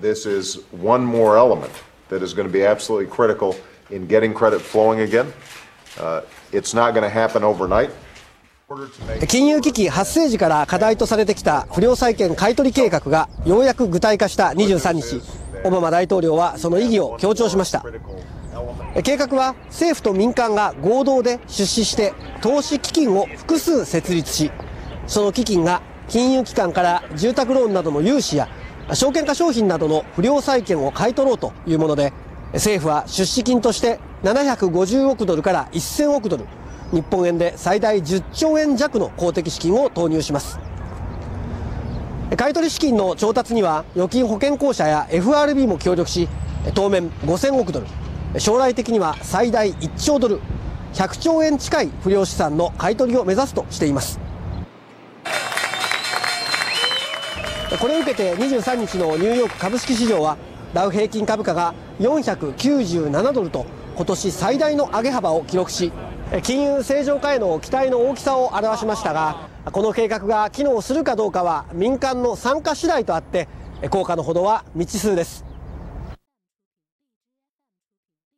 this is one more element that is going to be absolutely critical in getting credit flowing again. Uh, it's not going to happen overnight. 金融危機発生時から課題とされてきた不良債権買取計画がようやく具体化した23日オバマ大統領はその意義を強調しました計画は政府と民間が合同で出資して投資基金を複数設立しその基金が金融機関から住宅ローンなどの融資や証券化商品などの不良債権を買い取ろうというもので政府は出資金として750億ドルから1000億ドル日本円で最大10兆円弱の公的資金を投入します。買取資金の調達には預金保険公社や FRB も協力し当面5000億ドル将来的には最大1兆ドル100兆円近い不良資産の買い取りを目指すとしています。これを受けて23日のニューヨーク株式市場はダウ平均株価が497ドルと今年最大の上げ幅を記録し金融正常化への期待の大きさを表しましたがこの計画が機能するかどうかは民間の参加次第とあって効果のほどは未知数です。